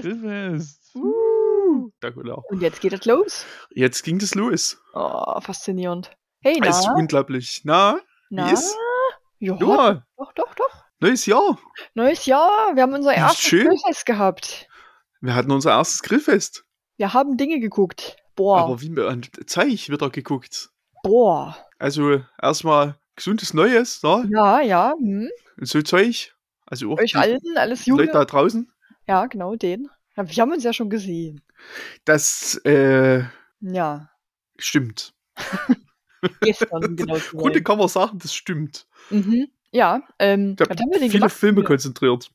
Grillfest. Grillfest. Uh. Spektakulär. Und jetzt geht es los. Jetzt ging es los. Oh, faszinierend. Hey, Das ist na? unglaublich. Na, na? wie ist? Ja, Ja, doch, doch, doch. neues Jahr. Neues Jahr. Wir haben unser erstes schön. Grillfest gehabt. Wir hatten unser erstes Grillfest. Wir haben Dinge geguckt. Boah, Aber wie wir an Zeich wieder geguckt. boah. Also erstmal gesundes Neues, ne? Ja, ja. Hm. Und so Zeug. Also auch Euch allen, alles Leute Junge. da draußen. Ja, genau, den. Wir haben uns ja schon gesehen. Das äh, Ja, stimmt. gestern, genau Grunde kann man sagen, das stimmt. Mhm. Ja, ähm, Ich habe haben wir denn viele gemacht? Filme konzentriert.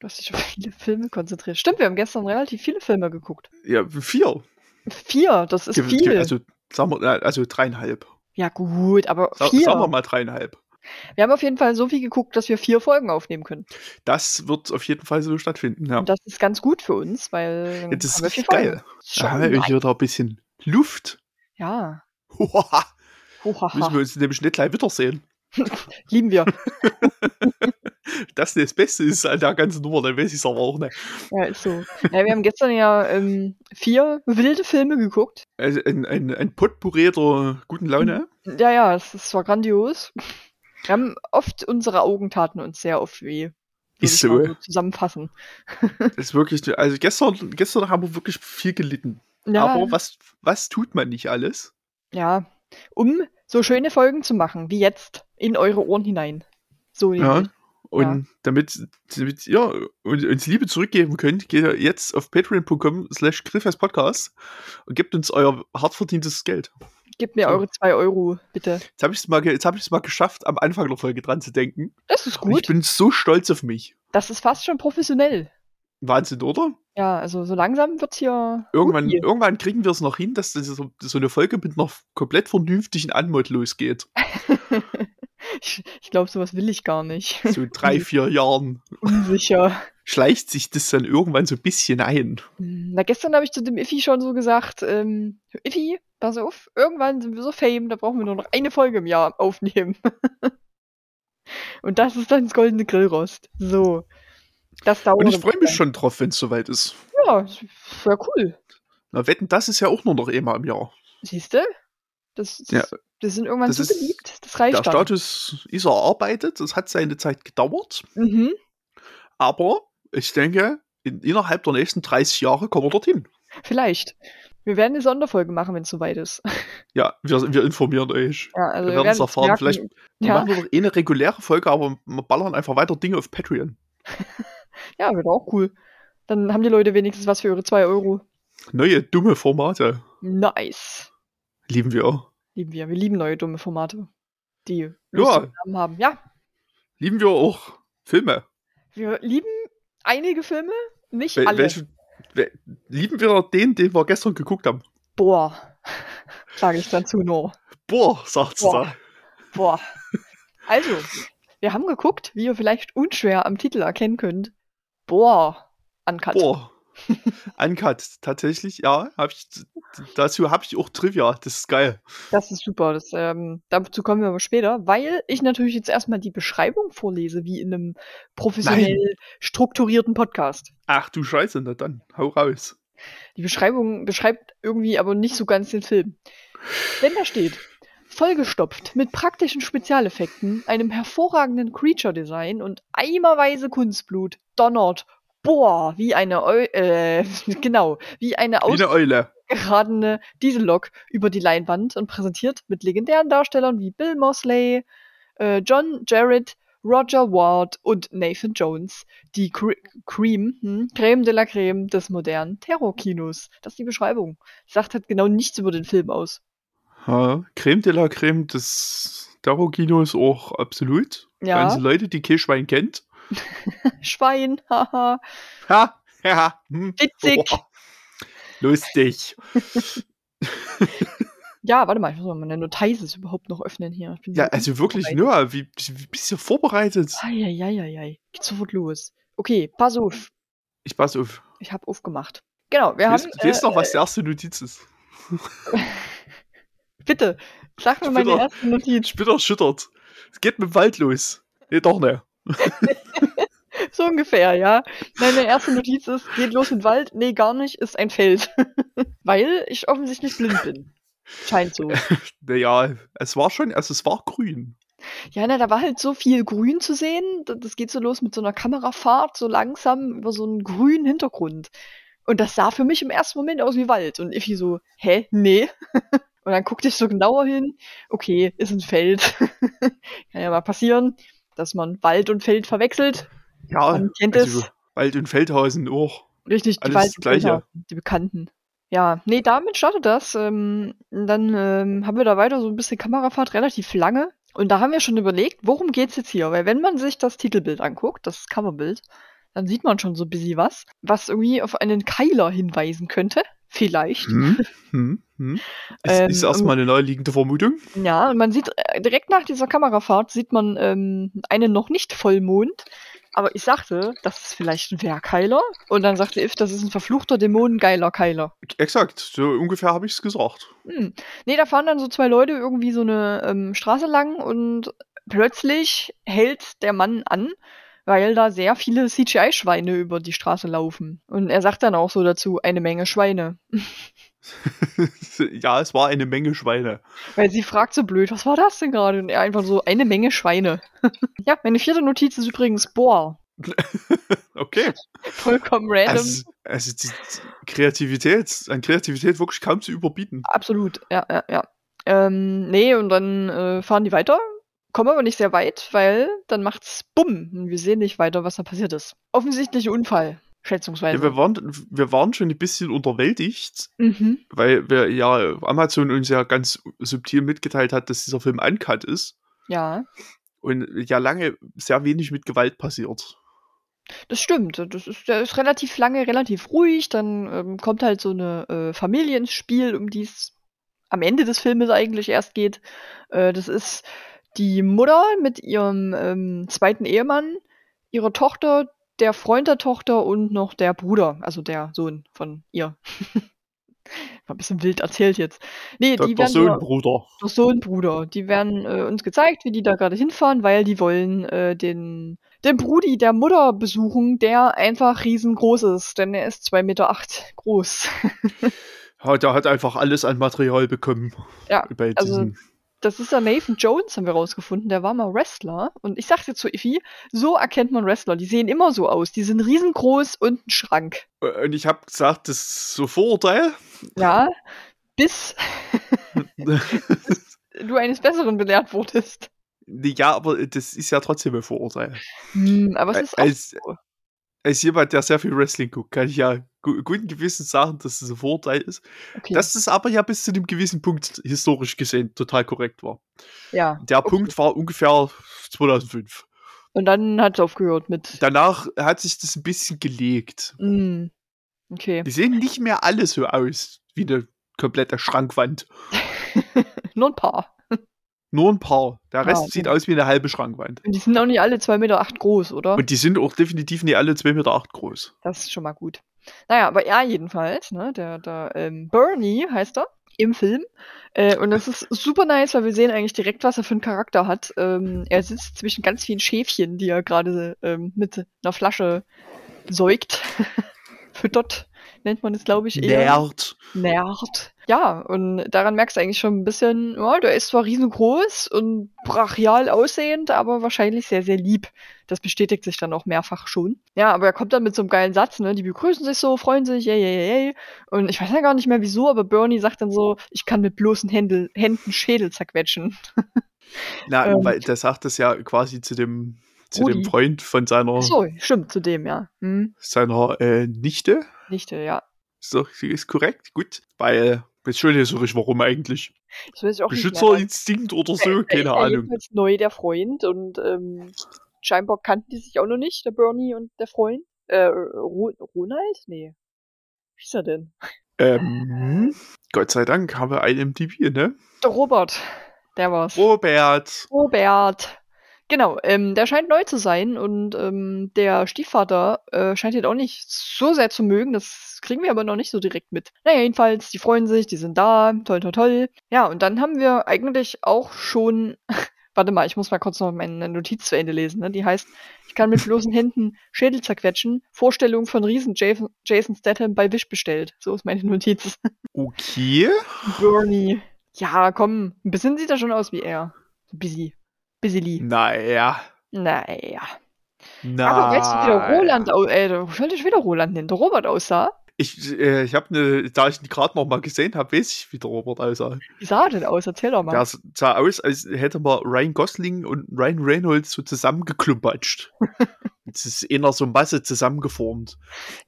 Du hast dich auf viele Filme konzentriert. Stimmt, wir haben gestern relativ viele Filme geguckt. Ja, vier. Vier, das ist Ge- ge- viel. Also, sagen wir, äh, also dreieinhalb. ja, gut, aber Sa vier. Sagen wir mal dreieinhalb. Wir haben auf jeden Fall so viel geguckt, dass wir vier Folgen aufnehmen können. Das wird auf jeden Fall so stattfinden. Ja. Und das ist ganz gut für uns, weil Ja, das ist richtig geil. Da haben wir wieder ein bisschen Luft. Ja. Hohaha. Müssen wir uns nämlich nicht gleich wiedersehen. Lieben wir. Das das Beste ist an der ganzen Nummer, dann weiß ich es aber auch nicht. Ja, ist so. Ja, wir haben gestern ja ähm, vier wilde Filme geguckt. Also ein, ein, ein Potpourri der guten Laune. Ja, ja, es, es war grandios. Wir haben oft, unsere Augen taten uns sehr oft weh. Ist so. zusammenfassen. Ist wirklich, also gestern, gestern haben wir wirklich viel gelitten. Ja, Aber was, was tut man nicht alles? ja, um so schöne Folgen zu machen, wie jetzt, in eure Ohren hinein. So Ja. nämlich. Und damit, damit ihr uns Liebe zurückgeben könnt, geht ihr jetzt auf patreon.com slash Podcast und gebt uns euer hart verdientes Geld. Gebt mir eure zwei Euro, bitte. Jetzt habe ich es mal, jetzt hab mal geschafft, am Anfang der Folge dran zu denken. Das ist Und ich gut. bin so stolz auf mich. Das ist fast schon professionell. Wahnsinn, oder? Ja, also so langsam wird's hier. Irgendwann, gut hier. irgendwann kriegen wir es noch hin, dass das so, so eine Folge mit einer komplett vernünftigen Anmod losgeht. ich ich glaube, sowas will ich gar nicht. So in drei, vier Jahren Unsicher. schleicht sich das dann irgendwann so ein bisschen ein. Na, gestern habe ich zu dem Iffi schon so gesagt, ähm, Iffi, pass auf, irgendwann sind wir so fame, da brauchen wir nur noch eine Folge im Jahr aufnehmen. Und das ist dann das goldene Grillrost. So. Das dauert. Und ich freue mich schon drauf, wenn es soweit ist. Ja, wäre cool. Na, wetten, das ist ja auch nur noch einmal im Jahr. Siehst du? Das, das, Ja, das sind irgendwann das so ist- beliebt. Das reicht Der dann. Status ist erarbeitet, das hat seine Zeit gedauert, Mhm. aber ich denke, in, innerhalb der nächsten 30 Jahre kommen wir dorthin. Vielleicht. Wir werden eine Sonderfolge machen, wenn es soweit ist. Ja, wir, wir informieren euch. Ja, also Wir werden es erfahren. merken- Vielleicht Wir ja, machen wir doch eh eine reguläre Folge, aber wir ballern einfach weiter Dinge auf Patreon. ja, wird auch cool. Dann haben die Leute wenigstens was für ihre zwei Euro. Neue, dumme Formate. Nice. Lieben wir. Lieben wir. Wir lieben neue dumme Formate, die Ja. lustige Namen haben. Ja, Lieben wir auch Filme. wir lieben einige Filme, nicht Wel alle. welche, wel lieben wir den, den wir gestern geguckt haben? Boah, sage ich dazu nur. Boah, sagt's Boah. da. Boah. Also, wir haben geguckt, wie ihr vielleicht unschwer am Titel erkennen könnt. Boah, Uncut. Boah. Uncut, tatsächlich, ja. Hab ich, dazu habe ich auch Trivia. Das ist geil. Das ist super. Das, ähm, dazu kommen wir aber später, weil ich natürlich jetzt erstmal die Beschreibung vorlese, wie in einem professionell strukturierten Podcast. Ach du Scheiße, na dann, hau raus. Die Beschreibung beschreibt irgendwie aber nicht so ganz den Film. Denn da steht, vollgestopft mit praktischen Spezialeffekten, einem hervorragenden Creature-Design und eimerweise Kunstblut, donnert, boah, wie eine, Eu äh, genau, wie eine Wie eine Eule. ausgeradene Diesellok über die Leinwand und präsentiert mit legendären Darstellern wie Bill Mosley, äh, John Jarrett, Roger Ward und Nathan Jones, die Cre Cream, hm, Creme de la Creme des modernen Terrorkinos. Das ist die Beschreibung. Sagt halt genau nichts über den Film aus. Ja, Creme de la Creme des Terror-Kinos auch absolut. Ja. Ganze Leute, die kein Schwein kennt. Schwein, haha. Ha, ja, hm. Witzig. Boah. Lustig. Ja, warte mal, ich muss mal meine Notizen überhaupt noch öffnen hier. Ich bin Ja, so also wirklich. Noah, wie, wie bist du vorbereitet? Eieieiei. Geht sofort los. Okay, pass auf. Ich pass auf. Ich habe aufgemacht. Genau, wir weißt, haben. du weißt äh, noch, was die erste Notiz ist. Bitte, sag mir meine erste Notiz. Splitter schüttert. Es geht mit dem Wald los. Nee, doch nicht. so ungefähr, ja. Meine erste Notiz ist, geht los in den Wald. Nee, gar nicht, ist ein Feld. Weil ich offensichtlich blind bin. Scheint so. naja, es war schon, also es war grün. Ja, na, da war halt so viel Grün zu sehen. Das geht so los mit so einer Kamerafahrt, so langsam über so einen grünen Hintergrund. Und das sah für mich im ersten Moment aus wie Wald. Und Iffi so, hä? Nee. Und dann guckte ich so genauer hin. Okay, ist ein Feld. Kann ja mal passieren, dass man Wald und Feld verwechselt. Ja, Man kennt also es. Wald und Feldhausen auch. Richtig, die Alles Wald Gleiche. die Bekannten. Ja, nee, damit startet das. Ähm, dann ähm, haben wir da weiter so ein bisschen Kamerafahrt, relativ lange. Und da haben wir schon überlegt, worum geht's jetzt hier? Weil wenn man sich das Titelbild anguckt, das Coverbild, dann sieht man schon so ein bisschen was, was irgendwie auf einen Keiler hinweisen könnte. Vielleicht. Hm, hm, hm. Es Ähm, ist erstmal eine naheliegende Vermutung. Ja, und man sieht äh, direkt nach dieser Kamerafahrt sieht man ähm, einen noch nicht Vollmond. Aber ich sagte, das ist vielleicht ein Wehrkeiler. Und dann sagte If, das ist ein verfluchter Dämonengeiler Keiler. Exakt, so ungefähr habe ich es gesagt. Hm. Nee, da fahren dann so zwei Leute irgendwie so eine ähm, Straße lang und plötzlich hält der Mann an, weil da sehr viele CGI-Schweine über die Straße laufen. Und er sagt dann auch so dazu, eine Menge Schweine. ja, es war eine Menge Schweine. Weil sie fragt so blöd, was war das denn gerade? Und er einfach so, eine Menge Schweine. ja, meine vierte Notiz ist übrigens Boah. Okay. Vollkommen random. Also, also die die Kreativität, an Kreativität wirklich kaum zu überbieten. Absolut, ja, ja, ja. Ähm, nee, und dann äh, fahren die weiter, kommen aber nicht sehr weit, weil dann macht's Bumm und wir sehen nicht weiter, was da passiert ist. Offensichtlich Unfall, schätzungsweise. Ja, wir, waren, wir waren schon ein bisschen unterwältigt, mhm. weil wir ja Amazon uns ja ganz subtil mitgeteilt hat, dass dieser Film uncut ist Ja, und ja lange sehr wenig mit Gewalt passiert. das stimmt. Das ist, der ist relativ lange, relativ ruhig. Dann ähm, kommt halt so eine äh, Familie ins Spiel, um die es am Ende des Filmes eigentlich erst geht. Äh, das ist die Mutter mit ihrem ähm, zweiten Ehemann, ihrer Tochter, der Freund der Tochter und noch der Bruder, also der Sohn von ihr. War ein bisschen wild erzählt jetzt. Nee, die Der werden nur- Sohnbruder. der Sohn, Bruder. Die werden äh, uns gezeigt, wie die da gerade hinfahren, weil die wollen äh, den, den Brudi der Mutter besuchen, der einfach riesengroß ist, denn er ist 2,8 Meter acht groß. Ja, der hat einfach alles an Material bekommen. Ja, Bei also diesen, das ist der Nathan Jones, haben wir rausgefunden. Der war mal Wrestler. Und ich sagte zu Iffy, so erkennt man Wrestler. Die sehen immer so aus. Die sind riesengroß und ein Schrank. und ich habe gesagt, das ist so Vorurteil. Ja, bis du eines Besseren belehrt wurdest. ja, aber das ist ja trotzdem ein Vorurteil. Hm, aber es ist auch Als- so. Als jemand, der sehr viel Wrestling guckt, kann ich ja gu guten Gewissens sagen, dass das ein Vorurteil ist. Okay. Dass es aber ja bis zu einem gewissen Punkt historisch gesehen total korrekt war. ja. Der okay. Punkt war ungefähr 2005. Und dann hat es aufgehört mit. Danach hat sich das ein bisschen gelegt. Mm, okay. Die sehen nicht mehr alle so aus wie eine komplette Schrankwand. Nur ein paar. Nur ein paar. Der Rest Ah, okay. sieht aus wie eine halbe Schrankwand. Und die sind auch nicht alle 2,8 Meter acht groß, oder? Und die sind auch definitiv nicht alle 2,8 Meter acht groß. Das ist schon mal gut. Naja, aber er jedenfalls, ne, der, der ähm, Bernie heißt er im Film. Äh, und das ist super nice, weil wir sehen eigentlich direkt, was er für einen Charakter hat. Ähm, er sitzt zwischen ganz vielen Schäfchen, die er gerade ähm, mit einer Flasche säugt. Füttert, nennt man es, glaube ich, eher. Nerd. Nerd. Ja, und daran merkst du eigentlich schon ein bisschen, ja, der ist zwar riesengroß und brachial aussehend, aber wahrscheinlich sehr, sehr lieb. Das bestätigt sich dann auch mehrfach schon. Ja, aber er kommt dann mit so einem geilen Satz, ne? Die begrüßen sich so, freuen sich, yay, yay, yay. Und ich weiß ja gar nicht mehr wieso, aber Bernie sagt dann so, ich kann mit bloßen Händel, Händen Schädel zerquetschen. Na, Ähm. weil der sagt das ja quasi zu dem, zu Rudi. dem Freund von seiner, so, stimmt, zu dem, ja. Hm, seiner äh, Nichte. Nichte, ja. Ist, doch, ist korrekt, gut. Weil, weiß schon so richtig, warum eigentlich. Ich weiß auch nicht mehr. Beschützerinstinkt oder so, Er- er keine ist ja Ahnung. jedenfalls neu der Freund und ähm, scheinbar kannten die sich auch noch nicht, der Bernie und der Freund. Äh, Ro Ronald? Nee. Wie ist er denn? Ähm, Gott sei Dank haben wir einen MTV, ne? Der Robert. Der war's. Robert. Robert. Genau, ähm, der scheint neu zu sein und ähm, der Stiefvater äh, scheint ihn auch nicht so sehr zu mögen. Das kriegen wir aber noch nicht so direkt mit. Naja, jedenfalls, die freuen sich, die sind da, toll, toll, toll. Ja, und dann haben wir eigentlich auch schon Warte mal, ich muss mal kurz noch meine Notiz zu Ende lesen. Ne? Die heißt, ich kann mit bloßen Händen Schädel zerquetschen. Vorstellung von Riesen Jason, Jason Statham bei Wish bestellt. So ist meine Notiz. Okay. Bernie. Ja, komm, ein bisschen sieht er schon aus wie er. Busy. Busy. Naja. Naja. Na. Aber weißt du, wie der Roland, äh, ich wieder Roland nennen, der Robert aussah? Ich, äh, ich habe ne, da ich ihn gerade noch mal gesehen habe, weiß ich, wie der Robert aussah. Wie sah er denn aus? Erzähl doch mal. Der sah aus, als hätte man Ryan Gosling und Ryan Reynolds so zusammengeklumpatscht. Es ist eher so Masse zusammengeformt.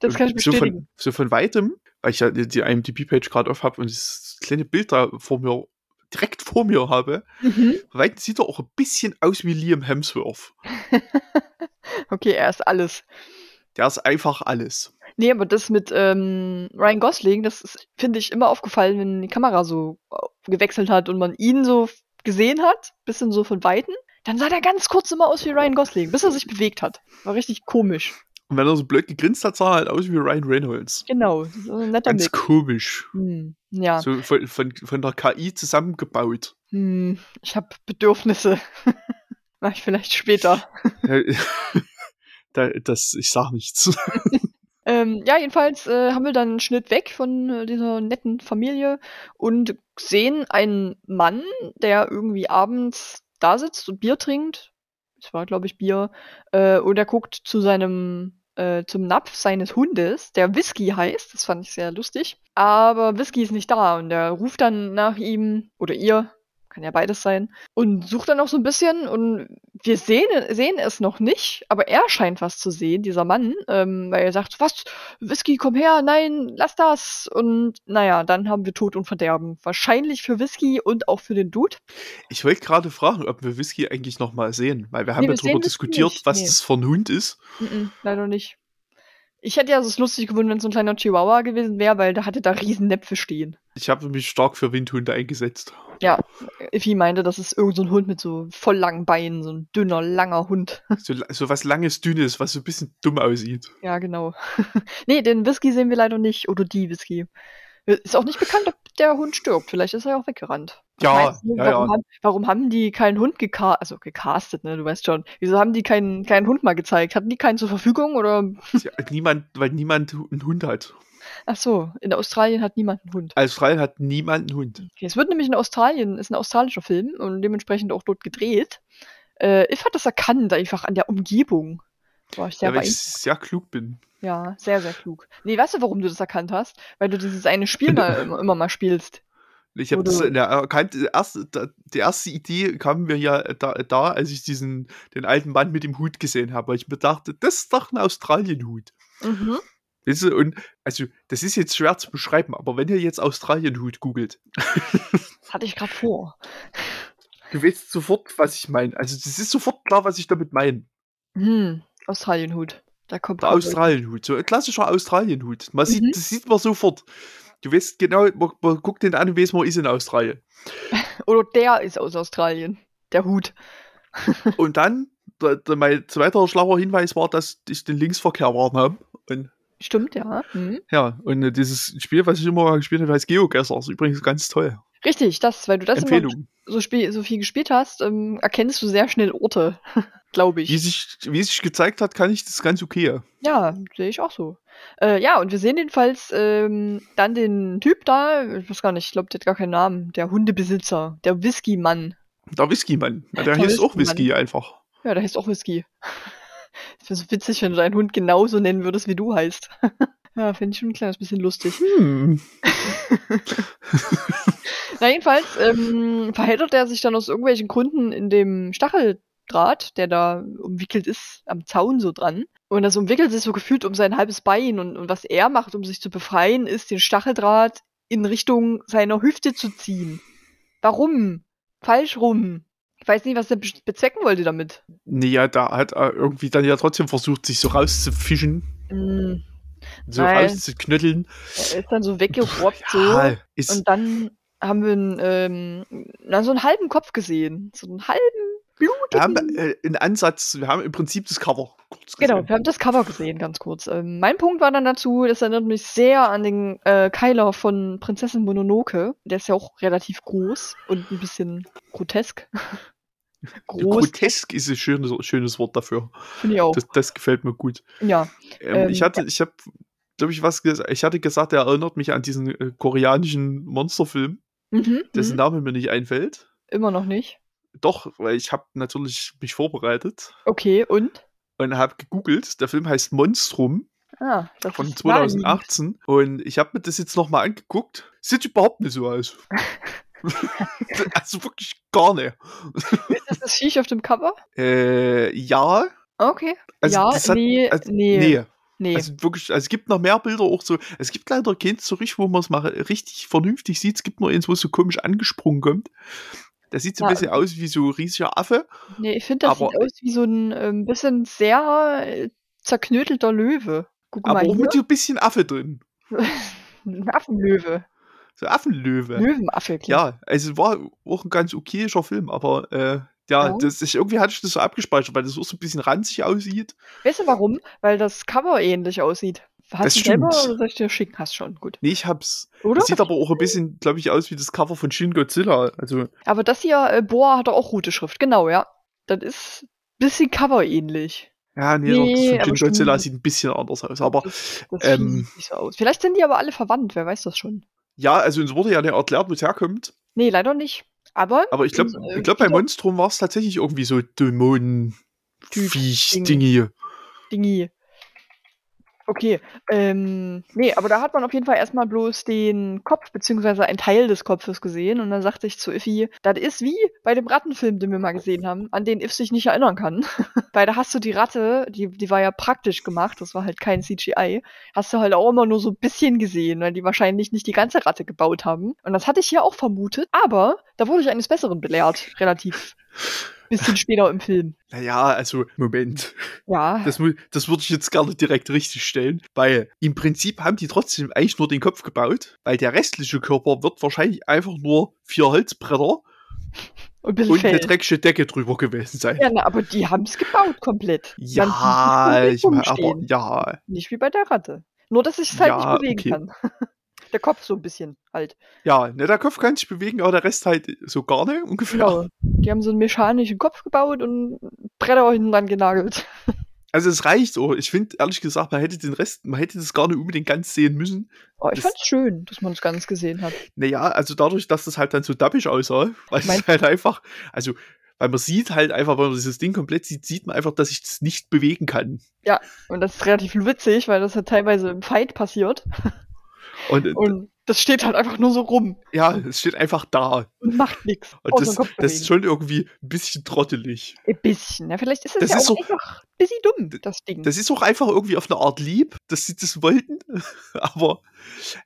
das kann ich Und so bestätigen. von, so von weitem, weil ich ja die die IMDb-Page gerade auf habe und das kleine Bild da vor mir, direkt vor mir habe, Mhm. weitem sieht er auch ein bisschen aus wie Liam Hemsworth. Okay, er ist alles. Der ist einfach alles. Nee, aber das mit ähm, Ryan Gosling, das finde ich, immer aufgefallen, wenn die Kamera so äh, gewechselt hat und man ihn so gesehen hat, bisschen so von Weitem. Dann sah der ganz kurz immer aus wie Ryan Gosling, bis er sich bewegt hat. War richtig komisch. Und wenn er so blöd gegrinst hat, sah er halt aus wie Ryan Reynolds. Genau, so ein netter Ganz Mix. komisch. Hm, ja, So von, von, von der KI zusammengebaut. hm, ich habe Bedürfnisse. Mach ich vielleicht später. Da, das, ich sag nichts. Ähm, ja, jedenfalls äh, haben wir dann einen Schnitt weg von äh, dieser netten Familie und sehen einen Mann, der irgendwie abends da sitzt und Bier trinkt. Es war, glaube ich, Bier. Äh, und er guckt zu seinem, äh, zum Napf seines Hundes, der Whisky heißt. Das fand ich sehr lustig. Aber Whisky ist nicht da und er ruft dann nach ihm oder ihr. Kann ja beides sein. Und sucht dann noch so ein bisschen und wir sehen, sehen es noch nicht, aber er scheint was zu sehen, dieser Mann, ähm, weil er sagt, was, Whisky, komm her, nein, lass das. Und naja, dann haben wir Tod und Verderben. Wahrscheinlich für Whisky und auch für den Dude. Ich wollte gerade fragen, ob wir Whisky eigentlich noch mal sehen, weil wir haben Nee, ja darüber diskutiert, nicht, was nee. das für ein Hund ist. Mhm, leider nicht. Ich hätte ja es lustig gefunden, wenn es so ein kleiner Chihuahua gewesen wäre, weil da hatte da riesen Näpfe stehen. Ich habe mich stark für Windhunde eingesetzt. Ja, Iffi meinte, das ist irgend so ein Hund mit so voll langen Beinen, so ein dünner, langer Hund. So, so was langes, dünnes, was so ein bisschen dumm aussieht. Ja, genau. nee, den Whisky sehen wir leider nicht. Oder die Whisky. Ist auch nicht bekannt, ob der Hund stirbt. Vielleicht ist er ja auch weggerannt. Ja, du, ja, warum, ja. Haben, warum haben die keinen Hund gecastet? Also gecastet, ne? Du weißt schon. Wieso haben die keinen, keinen Hund mal gezeigt? Hatten die keinen zur Verfügung? Oder. Ja, niemand, weil niemand einen Hund hat. Ach so, in Australien hat niemand einen Hund. Australien hat niemand einen Hund. Okay, es wird nämlich in Australien, ist ein australischer Film und dementsprechend auch dort gedreht. Äh, If hat das erkannt, einfach an der Umgebung. War ich sehr Ja, weil ich sehr klug bin. Ja, sehr, sehr klug. Nee, weißt du, warum du das erkannt hast? Weil du dieses eine Spiel mal immer, immer mal spielst. Ich habe das der erkannt, die erste, die erste Idee kam mir ja da, da, als ich diesen, den alten Mann mit dem Hut gesehen habe. Weil ich mir dachte, das ist doch ein Australien-Hut. Mhm. Weißt du, und also, das ist jetzt schwer zu beschreiben, aber wenn ihr jetzt Australien-Hut googelt, Das hatte ich gerade vor. du weißt sofort, was ich meine. Also, das ist sofort klar, was ich damit meine. Hm, Australienhut. Da kommt Der Australien-Hut, so ein klassischer Australien-Hut. Man Mhm. sieht, das sieht man sofort. Du weißt genau, man, man guckt den an und weiß, man ist in Australien. Oder der ist aus Australien. Der Hut. Und dann, der, der, mein zweiter schlauer Hinweis war, dass ich den Linksverkehr warm habe. Und Stimmt, ja. Hm. ja, und äh, dieses Spiel, was ich immer gespielt habe, heißt Geogesser. Ist übrigens ganz toll. Richtig, das, weil du das immer so, spiel, so viel gespielt hast, ähm, erkennst du sehr schnell Orte, glaube ich. Wie sich, wie sich gezeigt hat, kann ich das ganz okay. Ja, sehe ich auch so. Äh, ja, und wir sehen jedenfalls ähm, dann den Typ da, ich weiß gar nicht, ich glaube, der hat gar keinen Namen, der Hundebesitzer, der Whisky-Mann. Der Whisky-Mann. Ja, der Der heißt auch Whisky-Mann. Whisky einfach. Ja, der heißt auch Whisky. Das wäre so witzig, wenn du deinen Hund genauso nennen würdest, wie du heißt. ja, finde ich schon ein kleines bisschen lustig. Hm. Na, jedenfalls ähm, verheddert er sich dann aus irgendwelchen Gründen in dem Stacheldraht, der da umwickelt ist, am Zaun so dran. Und das umwickelt sich so gefühlt um sein halbes Bein. Und, und was er macht, um sich zu befreien, ist, den Stacheldraht in Richtung seiner Hüfte zu ziehen. Warum? Falsch rum. Ich weiß nicht, was er be- bezwecken wollte damit. Naja, da hat er irgendwie dann ja trotzdem versucht, sich so rauszufischen, Mm, so Nein. rauszuknütteln. er ist dann so weggerobbt so. Ja, Und dann haben wir einen, ähm, na, so einen halben Kopf gesehen. So einen halben wir haben äh, einen Ansatz, wir haben im Prinzip das Cover. Kurz Genau, gesehen. wir haben das Cover gesehen, ganz kurz. Ähm, mein Punkt war dann dazu, das erinnert mich sehr an den äh, Kyler von Prinzessin Mononoke. Der ist ja auch relativ groß und ein bisschen grotesk. Groß, Grotesk ist ein schönes, schönes Wort dafür. finde ich auch. Das, das gefällt mir gut. ja. Ähm, Ähm, ich hatte, ich habe, glaube ich, was gesagt. Ich hatte gesagt, er erinnert mich an diesen äh, koreanischen Monsterfilm, Mhm, dessen mhm. Name mir nicht einfällt. Immer noch nicht. Doch, weil ich habe natürlich mich vorbereitet Okay, und? und habe gegoogelt. Der Film heißt Monstrum Ah, das von ist naheliegend. 2018 und ich habe mir das jetzt nochmal angeguckt. Sieht überhaupt nicht so aus. also wirklich gar nicht. Ist das Viech auf dem Cover? Äh, ja. Okay. Also ja, hat, nee, also, nee, nee. nee. Also wirklich, also es gibt noch mehr Bilder auch so. Es gibt leider keins so richtig, wo man es mal richtig vernünftig sieht. Es gibt nur eins, wo es so komisch angesprungen kommt. Der sieht so ein Ja. bisschen aus wie so ein riesiger Affe. nee, ich finde, das aber- sieht aus wie so ein ähm, bisschen sehr äh, zerknödelter Löwe. Guck aber mal auch hier. mit so ein bisschen Affe drin. ein Affenlöwe. So Affenlöwe. Löwenaffe. klingt. Ja, also war auch ein ganz okayischer Film, aber äh, ja, Ja. Das ist, irgendwie hatte ich das so abgespeichert, weil das auch so ein bisschen ranzig aussieht. Weißt du warum? Weil das Cover ähnlich aussieht. Hast Das du selber stimmt. oder soll ich dir schicken? Hast schon, gut. Nee, ich hab's. Oder? Das sieht aber auch ein bisschen, glaube ich, aus wie das Cover von Shin Godzilla. Also, Aber das hier, äh, Boa hat auch rote Schrift, genau, ja. Das ist bisschen Cover ähnlich. ja, nee, Nee, das von Shin. Godzilla sieht ein bisschen anders aus. Aber Das, das ähm, nicht so aus. Vielleicht sind die aber alle verwandt, wer weiß das schon. ja, also uns wurde ja nicht erklärt, wo es herkommt. Nee, leider nicht. Aber, Aber ich glaube, äh, glaub, bei Monstrum war es tatsächlich irgendwie so Dämonen, Typ, Viech, Ding. Dingi. Okay, ähm, nee, aber da hat man auf jeden Fall erstmal bloß den Kopf, beziehungsweise ein Teil des Kopfes gesehen. Und dann sagte ich zu Iffy, das ist wie bei dem Rattenfilm, den wir mal gesehen haben, an den Iff sich nicht erinnern kann. Weil da hast du die Ratte, die, die war ja praktisch gemacht, das war halt kein CGI, hast du halt auch immer nur so ein bisschen gesehen, weil die wahrscheinlich nicht die ganze Ratte gebaut haben. Und das hatte ich hier auch vermutet, aber da wurde ich eines Besseren belehrt, relativ bisschen später im Film. Naja, also, Moment. Ja, Das, das würde ich jetzt gerne direkt richtig stellen, weil im Prinzip haben die trotzdem eigentlich nur den Kopf gebaut, weil der restliche Körper wird wahrscheinlich einfach nur vier Holzbretter und ein und eine dreckige Decke drüber gewesen sein. Ja, na, aber die haben es gebaut komplett. Ja, ich meine, aber ja, Nicht wie bei der Ratte. Nur, dass ich es halt Ja, nicht bewegen okay. kann. der Kopf so ein bisschen halt. ja, ne, der Kopf kann sich bewegen, aber der Rest halt so gar nicht ungefähr. Genau. Die haben so einen mechanischen Kopf gebaut und Bretter hinten dran genagelt. Also es reicht so. Ich finde, ehrlich gesagt, man hätte den Rest, man hätte das gar nicht unbedingt ganz sehen müssen. Oh, ich Das- fand's schön, dass man es ganz gesehen hat. Naja, also dadurch, dass das halt dann so dappig aussah, weil es halt einfach, also, weil man sieht halt einfach, wenn man dieses Ding komplett sieht, sieht man einfach, dass ich das nicht bewegen kann. Und das ist relativ witzig, weil das halt teilweise im Fight passiert. Und, äh, Und das steht halt einfach nur so rum ja, es steht einfach da. und macht nichts. Und das, das ist schon irgendwie ein bisschen trottelig. Ein bisschen. Ja, vielleicht ist es Das ja ist auch so- einfach ein bisschen dumm, das Ding. Das ist auch einfach irgendwie auf eine Art lieb, dass sie das wollten, aber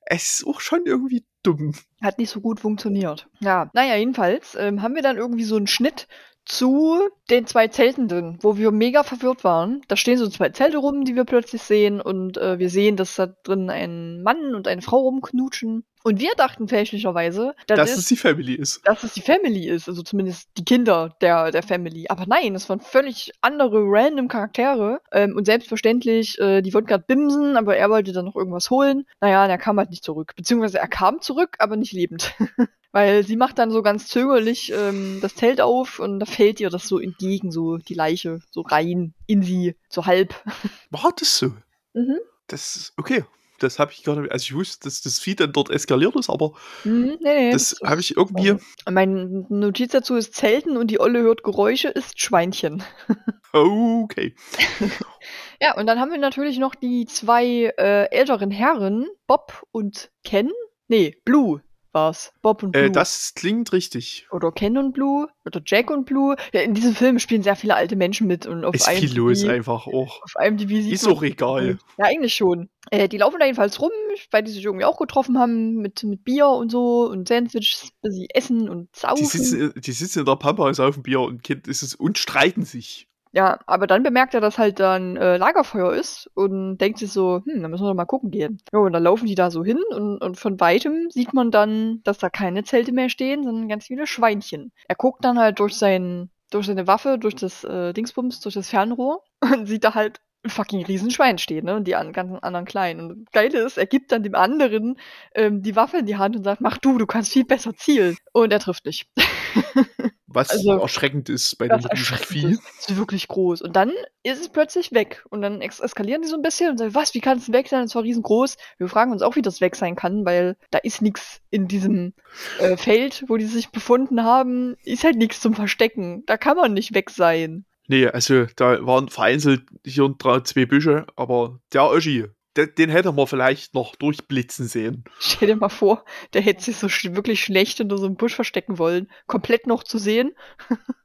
es ist auch schon irgendwie dumm. Hat nicht so gut funktioniert. Ja, naja, jedenfalls ähm, haben wir dann irgendwie so einen Schnitt zu den zwei Zelten drin, wo wir mega verwirrt waren. Da stehen so zwei Zelte rum, die wir plötzlich sehen und äh, wir sehen, dass da drin ein Mann und eine Frau rumknutschen. Und wir dachten fälschlicherweise, das dass ist, es die Family ist. dass es die Family ist, also zumindest die Kinder der, der Family. Aber nein, es waren völlig andere random Charaktere. Ähm, und selbstverständlich, äh, die wollten gerade bimsen, aber er wollte dann noch irgendwas holen. Naja, und er kam halt nicht zurück. Beziehungsweise er kam zurück, aber nicht lebend. Weil sie macht dann so ganz zögerlich ähm, das Zelt auf und da fällt ihr das so entgegen, so die Leiche, so rein in sie, so halb. War das so? Mhm. Das ist okay. Das habe ich gar nicht. Also ich wusste, dass das Vieh dann dort eskaliert ist, aber Mhm, nee, nee, das habe ich irgendwie. Meine Notiz dazu ist Zelten und die Olle hört Geräusche, ist Schweinchen. Okay. Ja, und dann haben wir natürlich noch die zwei äh, älteren Herren, Bob und Ken. Nee, Blue war's. Bob und Blue. Äh, das klingt richtig. oder Ken und Blue. Oder Jack und Blue. Ja, in diesem Film spielen sehr viele alte Menschen mit. Und auf Ist viel IMDb los einfach auch. Auf IMDb sieht Ist auch egal. Ja, eigentlich schon. Äh, die laufen da jedenfalls rum, weil die sich irgendwie auch getroffen haben mit, mit Bier und so und Sandwiches, sie essen und saufen. Die sitzen, die sitzen in der Pampa, saufen Bier und Kind ist es und streiten sich. Ja, aber dann bemerkt er, dass halt dann äh, Lagerfeuer ist und denkt sich so, hm, dann müssen wir doch mal gucken gehen. Ja, und dann laufen die da so hin und, und von weitem sieht man dann, dass da keine Zelte mehr stehen, sondern ganz viele Schweinchen. Er guckt dann halt durch sein, durch seine Waffe, durch das äh, Dingsbums, durch das Fernrohr und sieht da halt ein fucking Riesenschwein steht, ne? Und die an, ganzen anderen kleinen. Und das Geile ist, er gibt dann dem anderen ähm, die Waffe in die Hand und sagt, mach du, du kannst viel besser zielen. Und er trifft nicht. Was Also, erschreckend ist bei dem Vieh. ist. Es ist wirklich groß. Und dann ist es plötzlich weg. Und dann eskalieren die so ein bisschen und sagen, was, wie kann es weg sein? Es war riesengroß. Wir fragen uns auch, wie das weg sein kann, weil da ist nichts in diesem äh, Feld, wo die sich befunden haben, ist halt nichts zum Verstecken. Da kann man nicht weg sein. Nee, also da waren vereinzelt hier und da zwei Büsche, aber der Oschi, den, den hätte man vielleicht noch durchblitzen sehen. Stell dir mal vor, der hätte sich so sch wirklich schlecht unter so einem Busch verstecken wollen. Komplett noch zu sehen.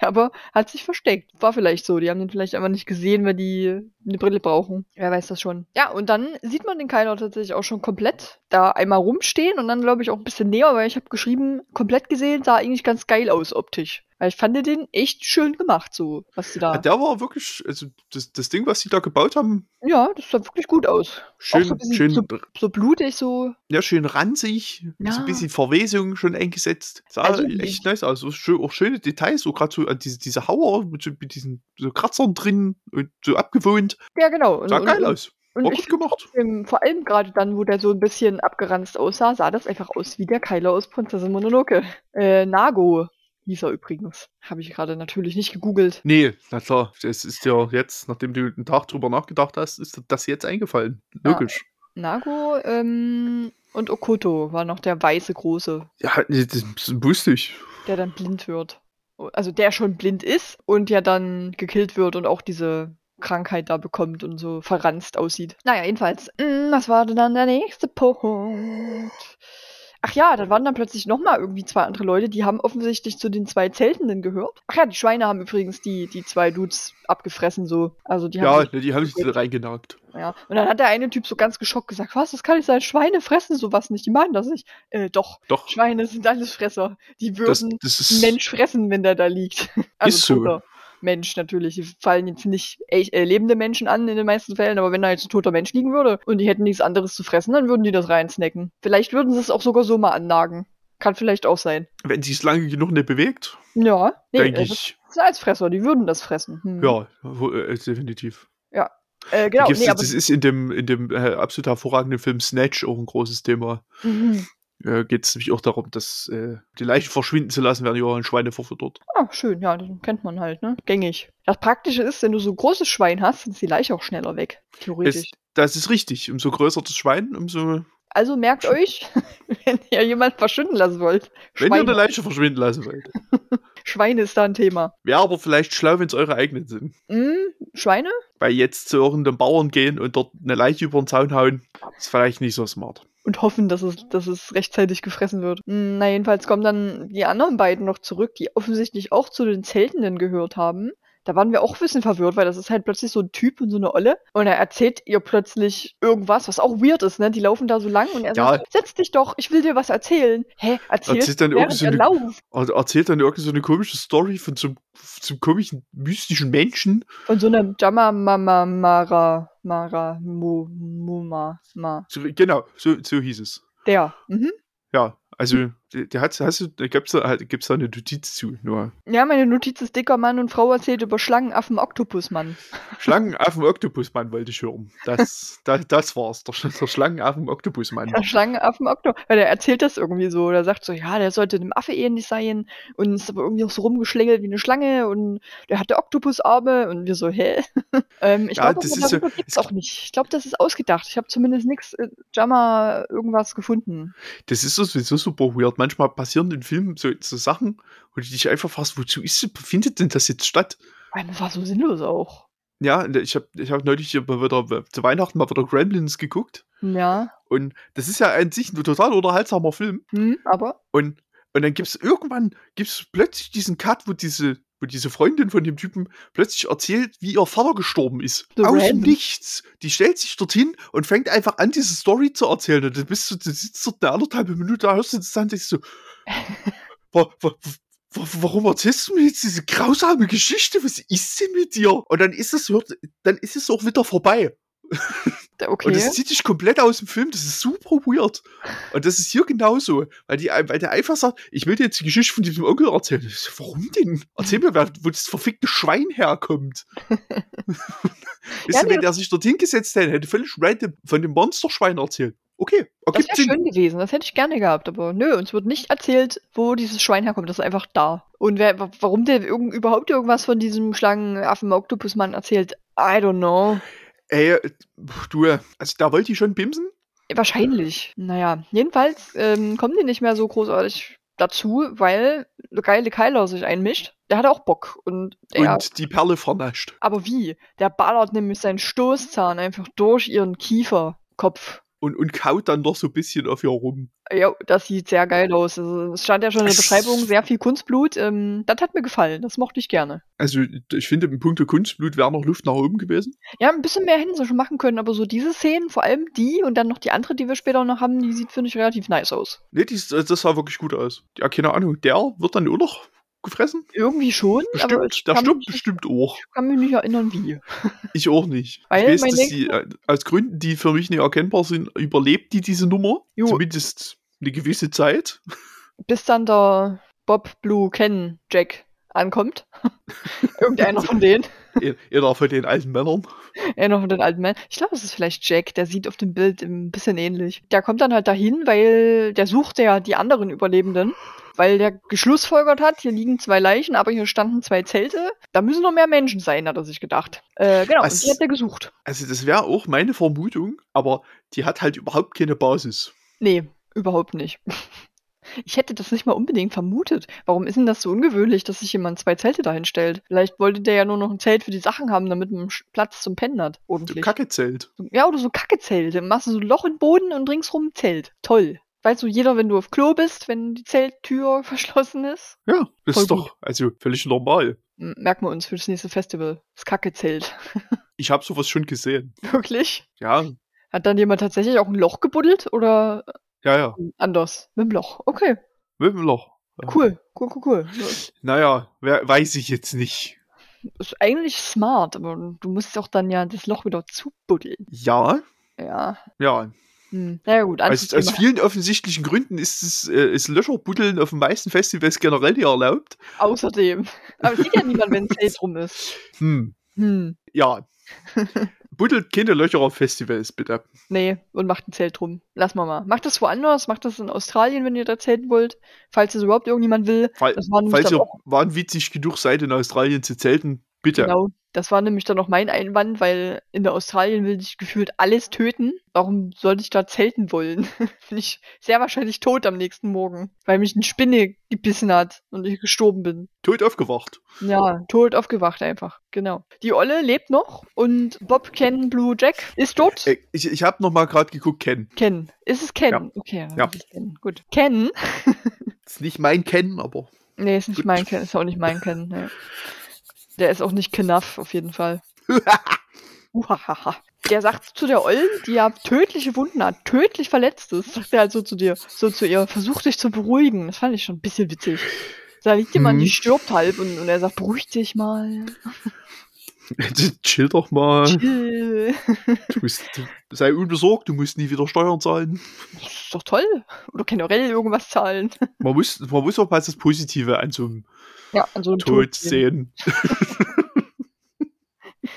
Aber hat sich versteckt. War vielleicht so. Die haben den vielleicht einfach nicht gesehen, weil die eine Brille brauchen. Wer weiß das schon. Ja, und dann sieht man den Kylo tatsächlich auch schon komplett da einmal rumstehen und dann glaube ich auch ein bisschen näher, weil ich habe geschrieben, komplett gesehen sah eigentlich ganz geil aus optisch. Weil ich fand den echt schön gemacht, so, was sie da. Der war wirklich, also das, das Ding, was sie da gebaut haben, Ja, das sah wirklich gut aus. schön, so schön, so- So blutig, so. ja, schön ranzig, so Ja. ein bisschen Verwesung schon eingesetzt. Sah Also, echt nice aus. So schön, auch schöne Details, so gerade so an diese, diese Hauer mit, so, mit diesen so Kratzern drin und so abgewohnt. Ja, genau. Und, Sah und, geil aus. Und War ich gut gemacht. Ähm, vor allem gerade dann, wo der so ein bisschen abgeranzt aussah, sah das einfach aus wie der Kylo aus Prinzessin Mononoke. Äh, Nago hieß er übrigens. Habe ich gerade natürlich nicht gegoogelt. Nee, na klar, das ist ja jetzt, nachdem du einen Tag drüber nachgedacht hast, ist das jetzt eingefallen. Logisch. Nago ähm, und Okoto war noch der weiße Große, Ja, das wusste ich. der dann blind wird. Also der schon blind ist und ja dann gekillt wird und auch diese Krankheit da bekommt und so verranzt aussieht. Naja, jedenfalls, mm, was war denn dann der nächste Punkt? Ach ja, da waren dann plötzlich nochmal irgendwie zwei andere Leute, die haben offensichtlich zu den zwei Zeltenden gehört. Ach ja, die Schweine haben übrigens die, die zwei Dudes abgefressen, so. Also die haben Ja, sich- ne, die haben sich reingenagt. ja. Und dann hat der eine Typ so ganz geschockt gesagt, was, das kann nicht sein, Schweine fressen sowas nicht, die meinen das nicht. Äh, doch, Doch, Schweine sind alles Fresser. Die das, würden das einen ist. Mensch fressen, wenn der da liegt. Also Ist so. Mensch natürlich. Die fallen jetzt nicht echt, äh, lebende Menschen an in den meisten Fällen, aber wenn da jetzt ein toter Mensch liegen würde und die hätten nichts anderes zu fressen, dann würden die das reinsnacken. Vielleicht würden sie es auch sogar so mal annagen. Kann vielleicht auch sein. Wenn sie es lange genug nicht bewegt, Ja, nee, denke äh, das ich. sind Salzfresser, die würden das fressen. Hm. Ja, äh, definitiv. Äh, genau, nee, aber das ist in dem, in dem äh, absolut hervorragenden Film Snatch auch ein großes Thema. Mhm. Äh, Geht es nämlich auch darum, dass äh, die Leichen verschwinden zu lassen, werden ja auch an Schweine verfüttert. Ah, schön, ja, das kennt man halt, ne? Gängig. Das Praktische ist, wenn du so ein großes Schwein hast, ist die Leiche auch schneller weg. Theoretisch. Es, das ist richtig. Umso größer das Schwein, umso. also merkt euch, wenn ihr jemanden verschwinden lassen wollt. Wenn ihr eine Leiche verschwinden lassen wollt. Schweine ist da ein Thema. Wäre aber vielleicht schlau, wenn es eure eigenen sind. Hm, Schweine? Weil jetzt zu irgendeinem Bauern gehen und dort eine Leiche über den Zaun hauen, ist vielleicht nicht so smart. Und hoffen, dass es, dass es rechtzeitig gefressen wird. Hm, na, jedenfalls kommen dann die anderen beiden noch zurück, die offensichtlich auch zu den Zeltenden gehört haben. Da waren wir auch ein bisschen verwirrt, weil das ist halt plötzlich so ein Typ und so eine Olle. Und er erzählt ihr plötzlich irgendwas, was auch weird ist, ne? Die laufen da so lang und er Ja. sagt, setz dich doch, ich will dir was erzählen. Hä, erzähl Erzählt dann während irgend so eine- erzählt dann irgendwie so eine komische Story von so einem, so einem komischen, mystischen Menschen. Von so einem Jama Mama Mara Mara Mu Muma Ma. So, genau, so, so hieß es. Der. Mhm. Ja, also, der, der hat, hast du, da gibt's da, halt- gibt's da eine Notiz zu, nur. Ja, meine Notiz ist dicker Mann und Frau erzählt über Schlangenaffen Oktopusmann. Schlangenaffen Oktopusmann wollte ich hören. Das, das, das war's. Der, der Schlangenaffen Oktopusmann. Ja, Schlangenaffen Oktopus. Weil er erzählt das irgendwie so. Der sagt so, ja, der sollte einem Affe ähnlich sein und ist aber irgendwie auch so rumgeschlängelt wie eine Schlange und der hatte Oktopusarme und wir so, hä? ähm, ich Ja, glaube, das so- gibt's es- auch nicht. Ich glaube, das ist ausgedacht. Ich habe zumindest nichts äh, Jammer irgendwas gefunden. Das ist so sowieso super weird. Manchmal passieren in Filmen so, so Sachen, wo du dich einfach fragst, wozu ist, findet denn das jetzt statt? Das war so sinnlos auch. Ja, und ich habe ich hab neulich mal wieder zu Weihnachten mal wieder Gremlins geguckt. Ja. Und das ist ja an sich ein total unterhaltsamer Film. Hm, aber Und, und dann gibt's irgendwann gibt's plötzlich diesen Cut, wo diese, wo diese Freundin von dem Typen plötzlich erzählt, wie ihr Vater gestorben ist. So Aus random. Nichts. Die stellt sich dorthin und fängt einfach an, diese Story zu erzählen. Und dann bist du, du sitzt dort eine anderthalb Minute, da hörst du das dann, denkst du, wa, wa, wa, warum erzählst du mir jetzt diese grausame Geschichte? Was ist denn mit dir? Und dann ist es, dann ist es auch wieder vorbei. Okay. Und das zieht dich komplett aus dem Film. Das ist super weird. Und das ist hier genauso. Weil, die, weil der einfach sagt, ich will dir jetzt die Geschichte von diesem Onkel erzählen. So, warum denn? Erzähl mir, wer- wo das verfickte Schwein herkommt. Ja, nee, wenn der sich dort hingesetzt hätte, hätte völlig random von dem Monsterschwein erzählt. Okay, Das ergibt wäre schön gewesen, das hätte ich gerne gehabt, aber nö, uns wird nicht erzählt, wo dieses Schwein herkommt, das ist einfach da. Und wer, wa- warum der irgend, überhaupt irgendwas von diesem Schlangenaffen Oktopusmann erzählt, I don't know. Ey, du, also da wollte ich schon bimsen. Wahrscheinlich. Naja, jedenfalls ähm, kommen die nicht mehr so großartig dazu, weil der geile Kyler sich einmischt. Der hat auch Bock. Und der, Und die Perle vernascht. aber wie? Der ballert nämlich seinen Stoßzahn einfach durch ihren Kieferkopf. Und, und kaut dann doch so ein bisschen auf ihr rum. Ja, das sieht sehr geil aus. Also, es stand ja schon in der Es- Beschreibung, sehr viel Kunstblut. Ähm, das hat mir gefallen. Das mochte ich gerne. Also, ich finde, im Punkt Kunstblut wäre noch Luft nach oben gewesen. Ja, ein bisschen mehr hätten sie schon machen können, aber so diese Szenen, vor allem die und dann noch die andere, die wir später noch haben, die sieht, finde ich, relativ nice aus. Nee, dies, das sah wirklich gut aus. Ja, keine Ahnung, der wird dann auch noch gefressen? Irgendwie schon, aber Bestimmt, ich der kann, stirbt mich, bestimmt auch. kann mich nicht erinnern, wie. Ich auch nicht. Weil ich weiß, dass die, äh, aus Gründen, die für mich nicht erkennbar sind, überlebt die diese Nummer. Jo. Zumindest eine gewisse Zeit. Bis dann der Bob, Blue, Ken, Jack ankommt. Irgendeiner von denen. Einer von den alten Männern. Einer von den alten Männern. Ich glaube, es ist vielleicht Jack, der sieht auf dem Bild ein bisschen ähnlich. Der kommt dann halt dahin, weil der sucht ja die anderen Überlebenden. Weil der geschlussfolgert hat, hier liegen zwei Leichen, aber hier standen zwei Zelte. Da müssen noch mehr Menschen sein, hat er sich gedacht. Äh, genau, und die hat er gesucht. Also, das wäre auch meine Vermutung, aber die hat halt überhaupt keine Basis. Nee, überhaupt nicht. Ich hätte das nicht mal unbedingt vermutet. Warum ist denn das so ungewöhnlich, dass sich jemand zwei Zelte dahin stellt? Vielleicht wollte der ja nur noch ein Zelt für die Sachen haben, damit man Platz zum Pennen hat. Ordentlich. Kackezelt. So- Ja, oder so Kackezelte. Machst du so ein Loch im Boden und ringsrum ein Zelt. Toll. Weißt du, jeder, wenn du auf Klo bist, wenn die Zelttür verschlossen ist, Ja, Voll ist doch also völlig normal. merken wir uns für das nächste Festival. Das Kackezelt. Ich habe sowas schon gesehen. Wirklich? Ja, Hat dann jemand tatsächlich auch ein Loch gebuddelt oder ja, ja. anders? Mit dem Loch. Okay, Mit dem Loch. Ja. cool. Cool, cool, cool. Naja, weiß ich jetzt nicht. ist eigentlich smart, aber du musst auch dann ja das Loch wieder zubuddeln. Ja, Ja. ja. Hm. Na ja, gut. Aus, aus vielen offensichtlichen Gründen ist es äh, ist Löcherbuddeln auf den meisten Festivals generell nicht erlaubt. Außerdem. Aber es sieht ja niemand, wenn ein Zelt rum ist. Hm, Hm. ja. Buddelt keine Löcher auf Festivals, bitte. Nee, und macht ein Zelt drum. Lass mal mal. Macht das woanders, macht das in Australien, wenn ihr da zelten wollt. Falls es überhaupt irgendjemand will. Fall, falls ihr wahnwitzig genug seid, in Australien zu zelten, bitte. genau, das war nämlich dann auch mein Einwand, weil in der Australien will ich gefühlt alles töten. Warum sollte ich da zelten wollen? Bin ich sehr wahrscheinlich tot am nächsten Morgen, weil mich eine Spinne gebissen hat und ich gestorben bin. Tot aufgewacht. Ja, tot aufgewacht einfach. Genau. Die Olle lebt noch und Bob Ken Blue Jack ist dort. Äh, ich ich habe noch mal gerade geguckt, Ken. Ken. Ist es Ken? Ja. Okay, Ja. Ken. Gut. Ken. Ist nicht mein Ken, aber Nee, ist nicht Gut. mein Ken, ist auch nicht mein Ken. Nee. Der ist auch nicht Knaff, auf jeden Fall. Uhahaha. Der sagt zu der Ollen, die ja tödliche Wunden hat, tödlich verletzt ist, sagt er halt so zu dir, so zu ihr, versuch dich zu beruhigen. Das fand ich schon ein bisschen witzig. Da liegt jemand, Mhm. die stirbt halb und, und er sagt, beruhig dich mal. chill doch mal. Chill. Du musst, sei unbesorgt, du musst nie wieder Steuern zahlen. Das ist doch toll. Oder generell irgendwas zahlen. Man muss, man muss auch mal das Positive an so einem Ja, an so einem Tod sehen. sehen.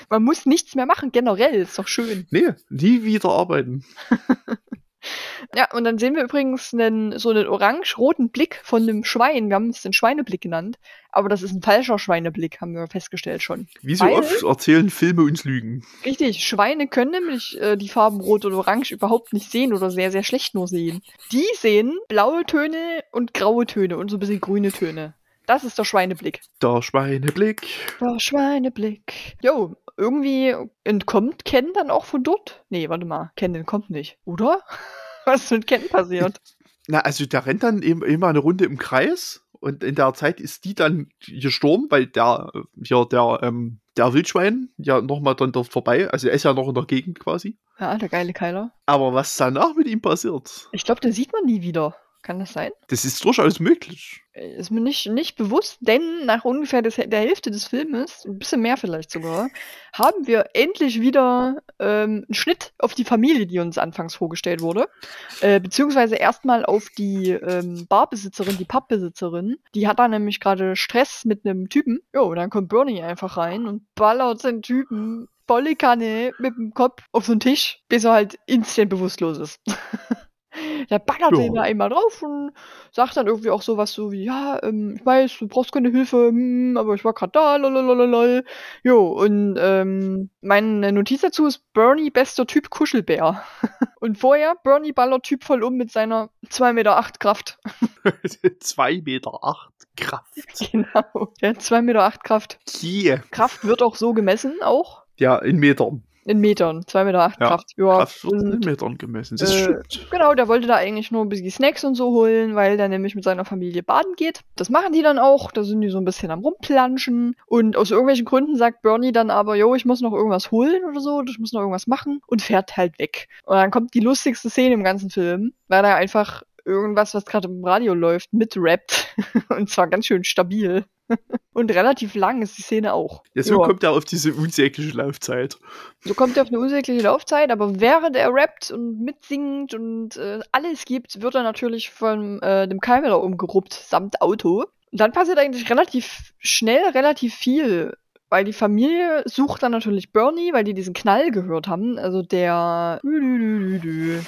Man muss nichts mehr machen, generell, ist doch schön. Nee, nie wieder arbeiten. Ja, und dann sehen wir übrigens einen, so einen orange-roten Blick von einem Schwein. Wir haben es den Schweineblick genannt. Aber das ist ein falscher Schweineblick, haben wir festgestellt schon. Wie so Weil- oft erzählen Filme uns Lügen. Richtig, Schweine können nämlich äh, die Farben Rot und Orange überhaupt nicht sehen oder sehr, sehr schlecht nur sehen. Die sehen blaue Töne und graue Töne und so ein bisschen grüne Töne. Das ist der Schweineblick. Der Schweineblick. Der Schweineblick. Jo, irgendwie entkommt Ken dann auch von dort? Nee, warte mal, Ken entkommt nicht, oder? Was ist mit Ken passiert? Na, also der rennt dann eben immer eine Runde im Kreis und in der Zeit ist die dann gestorben, weil der, hier, der, ähm, der Wildschwein ja nochmal dann dort vorbei, also er ist ja noch in der Gegend quasi. Ja, der geile Keiler. Aber was danach mit ihm passiert? Ich glaube, den sieht man nie wieder. Kann das sein? Das ist durchaus möglich. Äh, Ist mir nicht, nicht bewusst, denn nach ungefähr des, der Hälfte des Filmes, ein bisschen mehr vielleicht sogar, haben wir endlich wieder ähm, einen Schnitt auf die Familie, die uns anfangs vorgestellt wurde. Äh, beziehungsweise erstmal auf die ähm, Barbesitzerin, die Pappbesitzerin. Die hat da nämlich gerade Stress mit einem Typen. Jo, und dann kommt Bernie einfach rein und ballert den Typen volle Kanne mit dem Kopf auf so einen Tisch, bis er halt instant bewusstlos ist. Der ballert Ja. den da einmal drauf und sagt dann irgendwie auch sowas so wie, ja, ähm, ich weiß, du brauchst keine Hilfe, hm, aber ich war gerade da, lolololol. Jo, und ähm, meine Notiz dazu ist Bernie, bester Typ Kuschelbär. und vorher, Bernie ballert Typ voll um mit seiner 2,8 Meter acht Kraft. 2,8 Meter acht Kraft. genau. Der 2,8 Meter acht Kraft. Yeah. Kraft wird auch so gemessen, auch Ja, in Metern. In Metern. 2,8 Meter acht Ja, Kraft. Ja, Kraft wird in Metern gemessen. Das äh, stimmt. Genau, der wollte da eigentlich nur ein bisschen Snacks und so holen, weil der nämlich mit seiner Familie baden geht. Das machen die dann auch, da sind die so ein bisschen am rumplanschen. Und aus irgendwelchen Gründen sagt Bernie dann aber, jo, ich muss noch irgendwas holen oder so, ich muss noch irgendwas machen und fährt halt weg. Und dann kommt die lustigste Szene im ganzen Film, weil er einfach irgendwas, was gerade im Radio läuft, mitrappt. und zwar ganz schön stabil. und relativ lang ist die Szene auch. Ja, so Ja. kommt er auf diese unsägliche Laufzeit. So kommt er auf eine unsägliche Laufzeit, aber während er rappt und mitsingt und äh, alles gibt, wird er natürlich von äh, dem Kamera umgeruppt, samt Auto. Und dann passiert eigentlich relativ schnell relativ viel, weil die Familie sucht dann natürlich Bernie, weil die diesen Knall gehört haben. Also der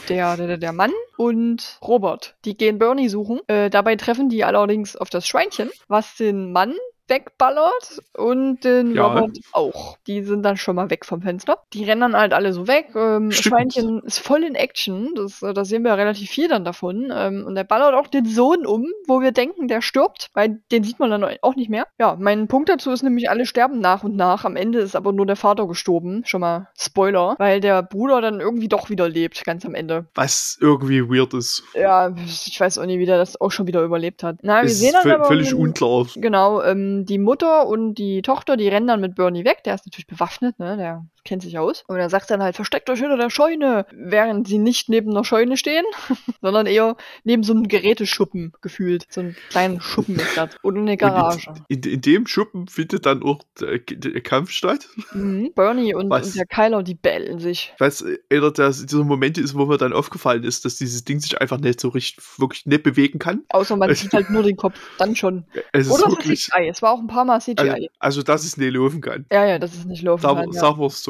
der, der, der Mann und Robert, die gehen Bernie suchen. Äh, dabei treffen die allerdings auf das Schweinchen, was den Mann wegballert und den Ja. Robert auch. Die sind dann schon mal weg vom Fenster. Die rennen dann halt alle so weg. Ähm. Schweinchen ist voll in Action. Das, äh, da sehen wir relativ viel dann davon. Ähm, und er ballert auch den Sohn um, wo wir denken, der stirbt, weil den sieht man dann auch nicht mehr. Ja, mein Punkt dazu ist nämlich, alle sterben nach und nach. Am Ende ist aber nur der Vater gestorben. Schon mal Spoiler, weil der Bruder dann irgendwie doch wieder lebt, ganz am Ende. Was irgendwie weird ist. Ja, ich weiß auch nicht, wie der das auch schon wieder überlebt hat. Na, wir Es sehen ist dann aber völlig unklar. Genau, ähm, die Mutter und die Tochter, die rennen dann mit Bernie weg. Der ist natürlich bewaffnet, ne? Der kennt sich aus. Und er sagt dann halt, versteckt euch hinter der Scheune. Während sie nicht neben einer Scheune stehen, sondern eher neben so einem Geräteschuppen gefühlt. So einen kleinen Schuppen ist das. Und eine Garage. Und in, in dem Schuppen findet dann auch der, der Kampf statt. Mhm. Bernie und, und der Kyler, die bellen sich. Was einer der, dieser Momente ist, wo mir dann aufgefallen ist, dass dieses Ding sich einfach nicht so richtig, wirklich nicht bewegen kann. Außer man sieht halt nur den Kopf. Dann schon. Es Oder es ist wirklich. CGI. Es war auch ein paar Mal CGI. Also, also, dass es nicht laufen kann. ja, ja, das ist nicht laufen Da, kann. Ja. Es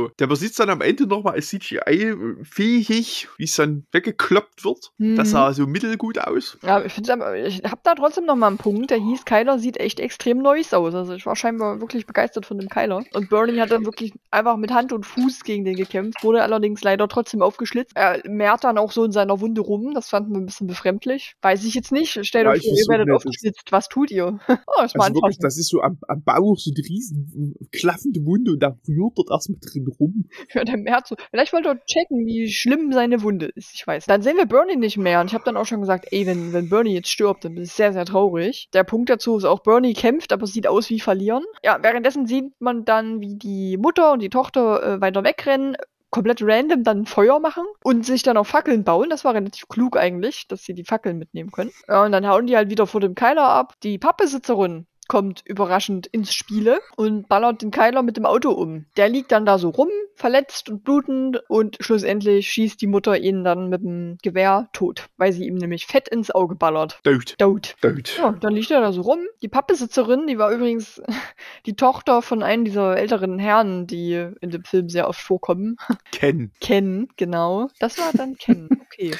so. Der besitzt dann am Ende nochmal als CGI-fähig, wie es dann weggekloppt wird. Mhm. Das sah so mittelgut aus. Ja, ich ich habe da trotzdem noch mal einen Punkt. Der hieß, Kyler sieht echt extrem nice aus. Also ich war scheinbar wirklich begeistert von dem Kyler. Und Bernie hat dann wirklich einfach mit Hand und Fuß gegen den gekämpft, wurde allerdings leider trotzdem aufgeschlitzt. Er mehrt dann auch so in seiner Wunde rum. Das fanden wir ein bisschen befremdlich. Weiß ich jetzt nicht. Stellt Ja, euch vor, ihr werdet das- aufgeschlitzt. Was tut ihr? oh, das Also wirklich, das ist so am, am Bauch so eine riesen klaffende Wunde und da rührt dort erstmal drin rum. Ja, der März so. Vielleicht wollte er checken, wie schlimm seine Wunde ist. Ich weiß. Dann sehen wir Bernie nicht mehr. Und ich habe dann auch schon gesagt, ey, wenn, wenn Bernie jetzt stirbt, dann bin ich sehr, sehr traurig. Der Punkt dazu ist auch, Bernie kämpft, aber es sieht aus wie verlieren. Ja, währenddessen sieht man dann, wie die Mutter und die Tochter äh, weiter wegrennen komplett random dann Feuer machen und sich dann auch Fackeln bauen. Das war relativ klug eigentlich, dass sie die Fackeln mitnehmen können. Und dann hauen die halt wieder vor dem Keiler ab. Die Pappbesitzerin kommt überraschend ins Spiele und ballert den Keiler mit dem Auto um. Der liegt dann da so rum, verletzt und blutend und schlussendlich schießt die Mutter ihn dann mit dem Gewehr tot, weil sie ihm nämlich fett ins Auge ballert. Tot. Tot. Tot. Ja, dann liegt er da so rum. Die Pappbesitzerin, die war übrigens die Tochter von einem dieser älteren Herren, die in dem Film sehr oft vorkommen. Ken. Ken, genau. Das war dann Ken. Okay.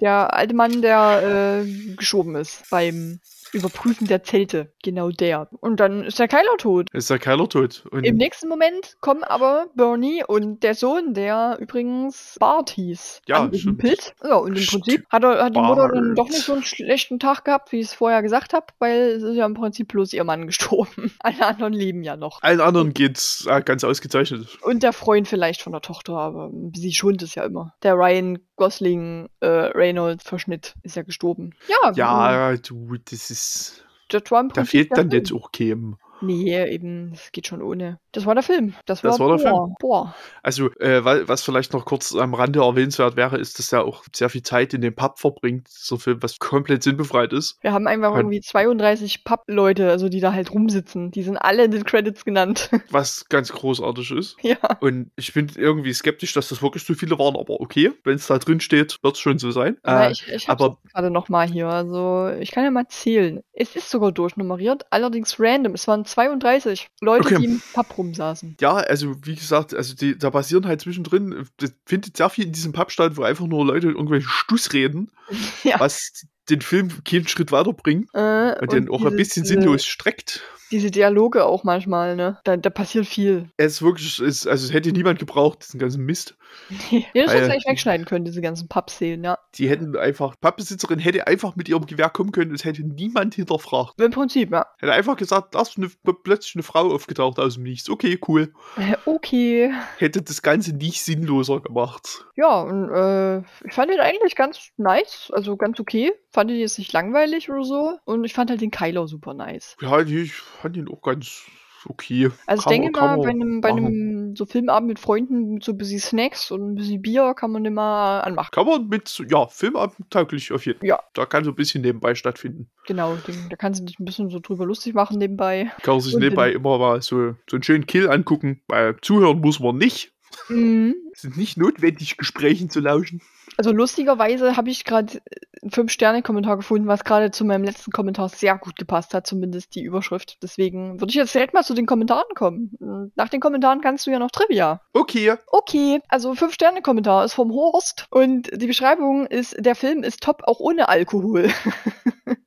Der alte Mann, der äh, geschoben ist beim Überprüfen der Zelte. Genau der. Und dann ist der Keiler tot. Ist der Keiler tot. Und Im nächsten Moment kommen aber Bernie und der Sohn, der übrigens Bart hieß, Ja, angehumpelt. Ja, und im. Prinzip hat, er, hat die Mutter dann doch nicht so einen schlechten Tag gehabt, wie ich es vorher gesagt habe, weil es ist ja im Prinzip bloß ihr Mann gestorben. Alle anderen leben ja noch. allen anderen geht's äh, ganz ausgezeichnet. Und der Freund vielleicht von der Tochter, aber sie schont es ja immer. Der Ryan Gosling äh, Reynolds Verschnitt ist ja gestorben. Ja, Ja, du, das ist. der Trump Da fehlt dann jetzt auch Kem. Nee, eben, es geht schon ohne. Das war der Film. Das war, Das war der boah, Boah. Also, äh, wa- was vielleicht noch kurz am Rande erwähnenswert wäre, ist, dass er auch sehr viel Zeit in dem Pub verbringt, so Film, was komplett sinnbefreit ist. Wir haben einfach Halt- irgendwie 32 Pub-Leute, also die da halt rumsitzen. Die sind alle in den Credits genannt. Was ganz großartig ist. ja. Und ich bin irgendwie skeptisch, dass das wirklich so viele waren, aber okay, wenn es da drin steht, wird es schon so sein. Äh, ich, ich aber- gerade nochmal hier. Also, ich kann ja mal zählen. Es ist sogar durchnummeriert, allerdings random. Es waren 32 Leute, Okay. die im Pub rumsaßen. ja, also wie gesagt, also die, da passieren halt zwischendrin, das findet sehr viel in diesem Pub statt, wo einfach nur Leute irgendwelche Stuss reden, Ja. was den Film keinen Schritt weiterbringt Äh, und den auch ein bisschen sinnlos streckt. Diese Dialoge auch manchmal, ne? Da, da passiert viel. Es ist wirklich, es, also es hätte niemand gebraucht, diesen ganzen Mist. ja, das Weil- eigentlich wegschneiden können, diese ganzen Pub-Szenen, ja. Die hätten einfach, Pappbesitzerin hätte einfach mit ihrem Gewehr kommen können, es hätte niemand hinterfragt. Im Prinzip, ja. Hätte einfach gesagt, da ist eine, plötzlich eine Frau aufgetaucht aus dem Nichts. Okay, cool. Äh, Okay. Hätte das Ganze nicht sinnloser gemacht. Ja, und äh, ich fand ihn eigentlich ganz nice, also ganz okay. Fand ihn jetzt nicht langweilig oder so. Und ich fand halt den Kylo super nice. Ja, ich fand ihn auch ganz okay. Also ich Kann denke man- kann mal, bei einem, bei einem so Filmabend mit Freunden mit so ein bisschen Snacks und ein bisschen Bier kann man den mal anmachen. Kann man mit, ja, Filmabend tauglich auf jeden Fall. Ja. Da kann so ein bisschen nebenbei stattfinden. Genau, den, da kannst du dich ein bisschen so drüber lustig machen nebenbei. Kann man sich Und nebenbei immer mal so, so einen schönen Kill angucken. Weil zuhören muss man nicht. Mhm. Es ist nicht notwendig, Gesprächen zu lauschen. Also lustigerweise habe ich gerade einen 5-Sterne-Kommentar gefunden, was gerade zu meinem letzten Kommentar sehr gut gepasst hat, zumindest die Überschrift. Deswegen würde ich jetzt direkt mal zu den Kommentaren kommen. Nach den Kommentaren kannst du ja noch Trivia. Okay. Okay, also 5-Sterne-Kommentar ist vom Horst und die Beschreibung ist, der Film ist top auch ohne Alkohol.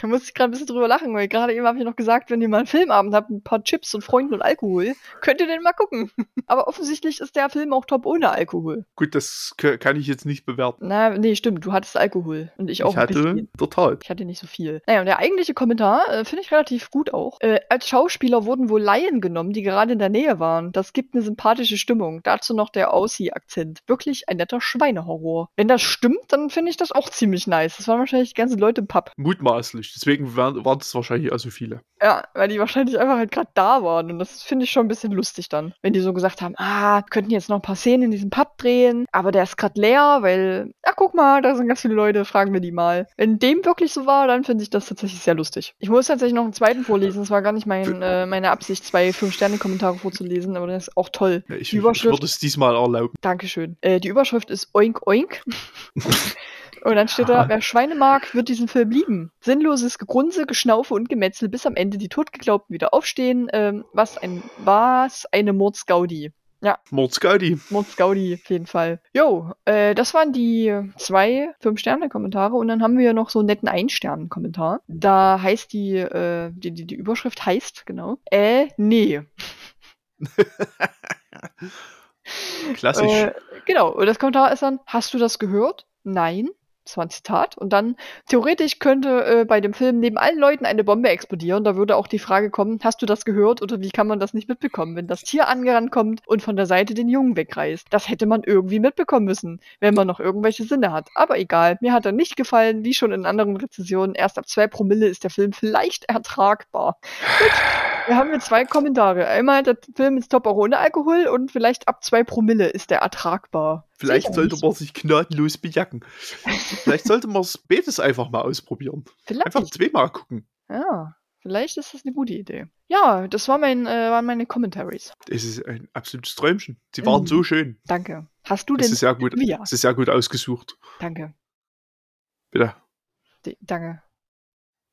Da musste ich gerade ein bisschen drüber lachen, weil gerade eben habe ich noch gesagt, wenn ihr mal einen Filmabend habt, ein paar Chips und Freunden und Alkohol, könnt ihr den mal gucken. Aber offensichtlich ist der Film auch top ohne Alkohol. Gut, das kann ich jetzt nicht bewerten. Na, nee, stimmt, du hattest Alkohol und ich auch ich hatte total. Ich hatte nicht so viel. Naja, und der eigentliche Kommentar äh, finde ich relativ gut auch. Äh, als Schauspieler wurden wohl Laien genommen, die gerade in der Nähe waren. Das gibt eine sympathische Stimmung. Dazu noch der Aussie-Akzent. Wirklich ein netter Schweinehorror. Wenn das stimmt, dann finde ich das auch ziemlich nice. Das waren wahrscheinlich die ganzen Leute im Pub. Mutmaßlich. Deswegen waren, waren es wahrscheinlich auch so viele. Ja, weil die wahrscheinlich einfach halt gerade da waren. Und das finde ich schon ein bisschen lustig dann. Wenn die so gesagt haben, ah, könnten jetzt noch ein paar Szenen in diesem Pub drehen, aber der ist gerade leer, weil, ach guck mal, da sind ganz viele Leute, fragen wir die mal. Wenn dem wirklich so war, dann finde ich das tatsächlich sehr lustig. Ich muss tatsächlich noch einen zweiten vorlesen. Es war gar nicht mein, äh, meine Absicht, zwei Fünf-Sterne-Kommentare vorzulesen, aber das ist auch toll. Ja, Ich, Die ich würde es diesmal erlauben. Dankeschön. Äh, die Überschrift ist Oink Oink. Und dann steht da, wer Schweine mag, wird diesen Film lieben. Sinnloses Gegrunze, Geschnaufe und Gemetzel, bis am Ende die Totgeglaubten wieder aufstehen. Ähm, was ein, was eine Mordsgaudi. Mordsgaudi. Mordsgaudi, auf jeden Fall. Jo, äh, das waren die zwei Fünf-Sterne-Kommentare und dann haben wir noch so einen netten Ein-Sterne-Kommentar. Da heißt die, äh, die, die, die Überschrift heißt, genau, äh, nee. Klassisch. Äh, genau, und das Kommentar ist dann, hast du das gehört? Nein. Das war ein Zitat. Und dann, theoretisch könnte äh, bei dem Film neben allen Leuten eine Bombe explodieren. Da würde auch die Frage kommen, hast du das gehört oder wie kann man das nicht mitbekommen, wenn das Tier angerannt kommt und von der Seite den Jungen wegreißt? Das hätte man irgendwie mitbekommen müssen, wenn man noch irgendwelche Sinne hat. Aber egal, mir hat er nicht gefallen, wie schon in anderen Rezensionen. Erst ab zwei Promille ist der Film vielleicht ertragbar. Gut. Wir haben hier zwei Kommentare. Einmal, der Film ist top auch ohne Alkohol und vielleicht ab zwei Promille ist der ertragbar. Vielleicht Sicher sollte nicht. man sich gnadenlos bejacken. Vielleicht sollte man es beides einfach mal ausprobieren. Vielleicht. Einfach zweimal gucken. Ja, vielleicht ist das eine gute Idee. Ja, das war mein, äh, waren meine Commentaries. Es ist ein absolutes Träumchen. Sie waren Mhm. so schön. Danke. Hast du Es denn ist sehr gut. Trivia? Es ist sehr gut ausgesucht. Danke. Bitte, D danke.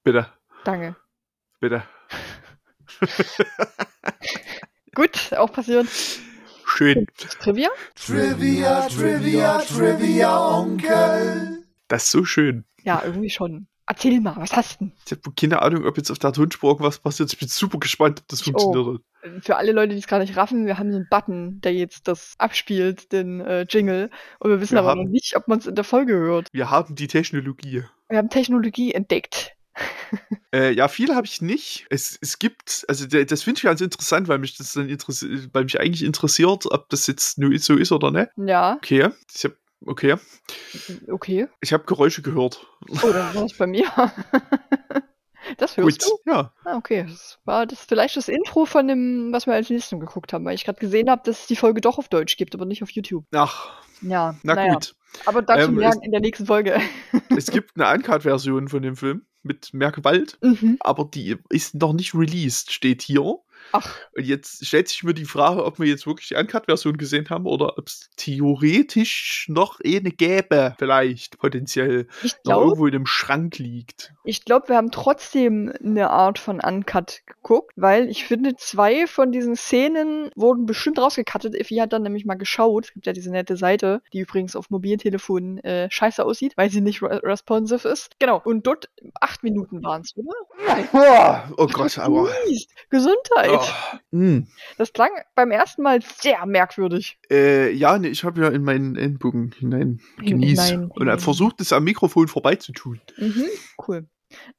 bitte, Danke. bitte. Gut, auch passiert. Schön. Trivia? Trivia, Trivia, Trivia, Onkel. Das ist so schön. Ja, irgendwie schon. Erzähl mal, was hast du Ich habe keine Ahnung, ob jetzt auf der Tonspur irgendwas passiert. Ich bin super gespannt, ob das Ich funktioniert. denn? Für alle Leute, die es gar nicht raffen, wir haben so einen Button, der jetzt das abspielt, den äh, Jingle. Und wir wissen Wir aber haben- noch nicht, ob man es in der Folge hört. Wir haben die Technologie. Wir haben Technologie entdeckt. Äh, ja, viel habe ich nicht. Es, es gibt, also das finde ich ganz interessant, weil mich das dann interessiert, weil mich eigentlich interessiert, ob das jetzt nur so ist oder nicht. Ja, Okay, ich hab, okay, okay. ich habe Geräusche gehört. Oh, dann war es bei mir. Das hörst Gut, du? ja. Ah, okay. Das war das vielleicht das Intro von dem, was wir als nächstes geguckt haben, weil ich gerade gesehen habe, dass es die Folge doch auf Deutsch gibt, aber nicht auf YouTube. Ach, Ja, na naja. gut. Aber dazu Ähm, mehr in der nächsten Folge. Es gibt eine Uncut-Version von dem Film mit mehr Gewalt, mhm. aber die ist noch nicht released, steht hier. Ach, Und jetzt stellt sich mir die Frage, ob wir jetzt wirklich die Uncut-Version gesehen haben oder ob es theoretisch noch eine gäbe, vielleicht potenziell, ich noch glaube, irgendwo in einem Schrank liegt. ich glaube, wir haben trotzdem eine Art von Uncut geguckt, weil ich finde, zwei von diesen Szenen wurden bestimmt rausgekattet. Effie hat dann nämlich mal geschaut. Es gibt ja diese nette Seite, die übrigens auf Mobiltelefonen äh, scheiße aussieht, weil sie nicht re responsive ist. Genau. Und dort acht Minuten waren es, oder? Oh Gott, aber. Mies. Gesundheit. Oh. Hm. Das klang beim ersten Mal sehr merkwürdig. Äh, ja, nee, ich habe ja in meinen Endbogen hinein Hin- genießt hinein- und hinein. versucht, es am Mikrofon vorbeizutun. Mhm, cool.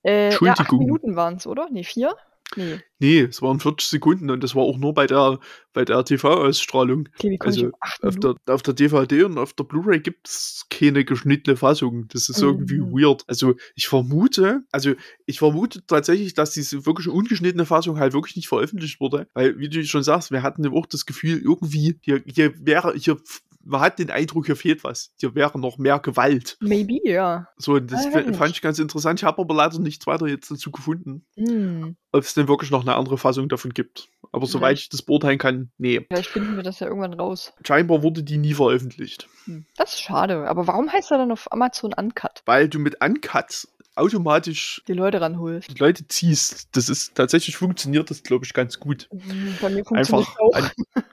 Äh, ja, acht Entschuldigung. Minuten waren es, oder? Nee, vier? Nee, Nee, es waren 40 Sekunden und das war auch nur bei der, bei der TV-Ausstrahlung. Also, auf der, auf der DVD und auf der Blu-ray gibt es keine geschnittene Fassung. Das ist irgendwie Mhm. weird. Also ich vermute, also ich vermute tatsächlich, dass diese wirklich ungeschnittene Fassung halt wirklich nicht veröffentlicht wurde. Weil, wie du schon sagst, wir hatten auch das Gefühl, irgendwie, hier, hier wäre, hier, man hat den Eindruck, hier fehlt was. Hier wäre noch mehr Gewalt. Maybe, ja. So, und das Ah, fand ich ganz interessant. Ich habe aber leider nichts weiter jetzt dazu gefunden, Hm. Ob es denn wirklich noch eine andere Fassung davon gibt. Aber soweit ich das beurteilen kann, nee. Vielleicht finden wir das ja irgendwann raus. Scheinbar wurde die nie veröffentlicht. Hm. Das ist schade. Aber warum heißt er dann auf Amazon Uncut? Weil du mit Uncut automatisch Die Leute ranholst. die Leute ziehst. Das ist tatsächlich funktioniert das, glaube ich, ganz gut. Hm, Bei mir funktioniert Einfach, auch. an,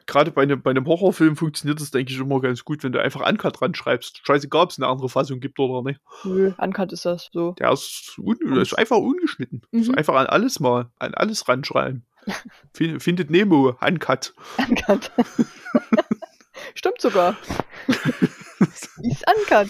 gerade bei, einem- bei einem Horrorfilm funktioniert das, denke ich, immer ganz gut, wenn du einfach Uncut dran schreibst. Scheißegal, ob es eine andere Fassung gibt oder nicht. Nö, Uncut ist das so. Der ist, un, ist einfach ungeschnitten. Mhm. Ist einfach an alles mal, an alles ranschreiben. Fin- Findet Nemo, Uncut. Uncut. Stimmt sogar. ist Uncut.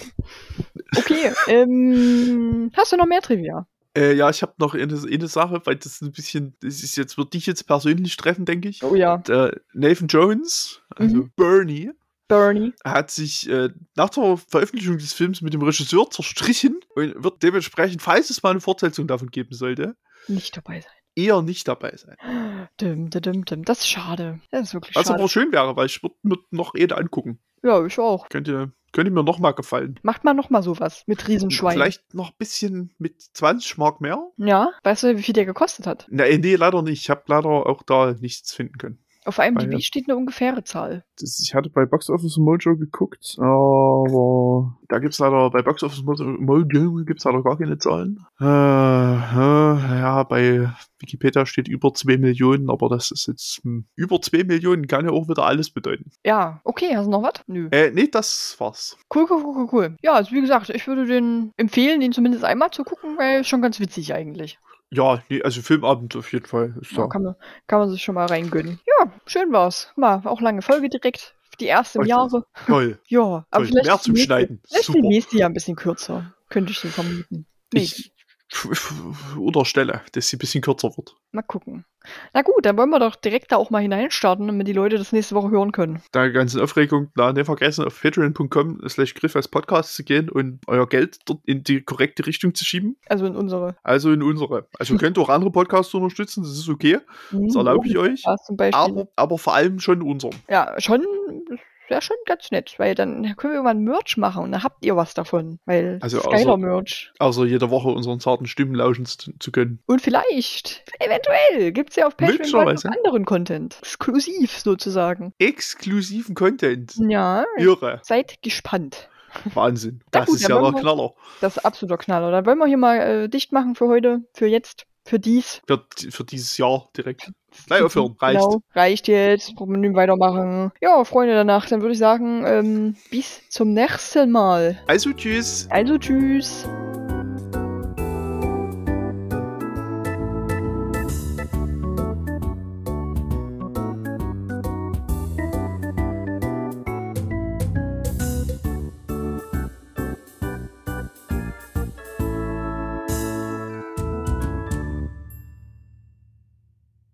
Okay, ähm, hast du noch mehr Trivia? Äh, ja, ich habe noch eine, eine Sache, weil das ein bisschen, das ist jetzt, wird dich jetzt persönlich treffen, denke ich. Oh ja, Der Nathan Jones, also Mhm. Bernie, Bernie. hat sich äh, nach der Veröffentlichung des Films mit dem Regisseur zerstrichen und wird dementsprechend, falls es mal eine Fortsetzung davon geben sollte, Nicht dabei sein. Eher nicht dabei sein. Dim, dim, dim. Das ist schade. Das ist wirklich Was schade. aber schön wäre, weil ich würde mir noch eh angucken. Ja, ich auch. Könnte, könnte mir noch mal gefallen. Macht mal noch mal sowas mit Riesenschwein. Vielleicht noch ein bisschen mit 20 Mark mehr. Ja, weißt du, wie viel der gekostet hat? Na, äh, nee, leider nicht. Ich habe leider auch da nichts finden können. Auf IMDb ja. steht eine ungefähre Zahl. Das, ich hatte bei Box Office Mojo geguckt, aber da gibt's leider, bei Box Office Mojo, gibt's leider gar keine Zahlen. Äh, äh, ja, bei Wikipedia steht über 2 Millionen, aber das ist jetzt, hm, über 2 Millionen kann ja auch wieder alles bedeuten. Ja, okay, hast du noch was? Nö. Äh, nee, das war's. Cool, cool, cool, cool, cool. Ja, also wie gesagt, ich würde den empfehlen, den zumindest einmal zu gucken, weil schon ganz witzig eigentlich. Ja, nee, also Filmabend auf jeden Fall. Ist Ja, da. kann, man, kann man sich schon mal reingönnen. Ja, schön war's. Mal, auch lange Folge direkt. Die erste im Jahre. Toll. Ja, aber Toll. vielleicht Mehr zum nächste- Schneiden. Vielleicht Super. die nächste ja ein bisschen kürzer. Könnte ich so vermuten. Nee, Ich unterstelle, dass sie ein bisschen kürzer wird. mal gucken. Na gut, dann wollen wir doch direkt da auch mal hineinstarten, damit die Leute das nächste Woche hören können. Da ganzen Aufregung, na, nicht vergessen, auf patreon.com slash griff als Podcast zu gehen und euer Geld dort in die korrekte Richtung zu schieben. Also in unsere. Also in unsere. Also könnt ihr auch andere Podcasts unterstützen, das ist okay. Das erlaube ich euch. Aber, aber vor allem schon unseren. Ja, schon, wäre schon ganz nett, weil dann können wir irgendwann Merch machen und dann habt ihr was davon. Weil Also geiler Merch. Also jede Woche unseren zarten Stimmen lauschen zu, zu können. Und vielleicht, eventuell, gibt's ja auf Patreon noch anderen Content. Exklusiv sozusagen. Exklusiven Content. Ja, Irre. seid gespannt. Wahnsinn. Das gut, ist ja der Knaller. Das ist absoluter Knaller. Dann wollen wir hier mal äh, dicht machen für heute, für jetzt, für dies. Für, für dieses Jahr direkt. Gleich aufhören, reicht. Genau, reicht jetzt. Nicht weitermachen. Ja, Freunde danach, dann würde ich sagen, ähm, bis zum nächsten Mal. Also tschüss. Also tschüss.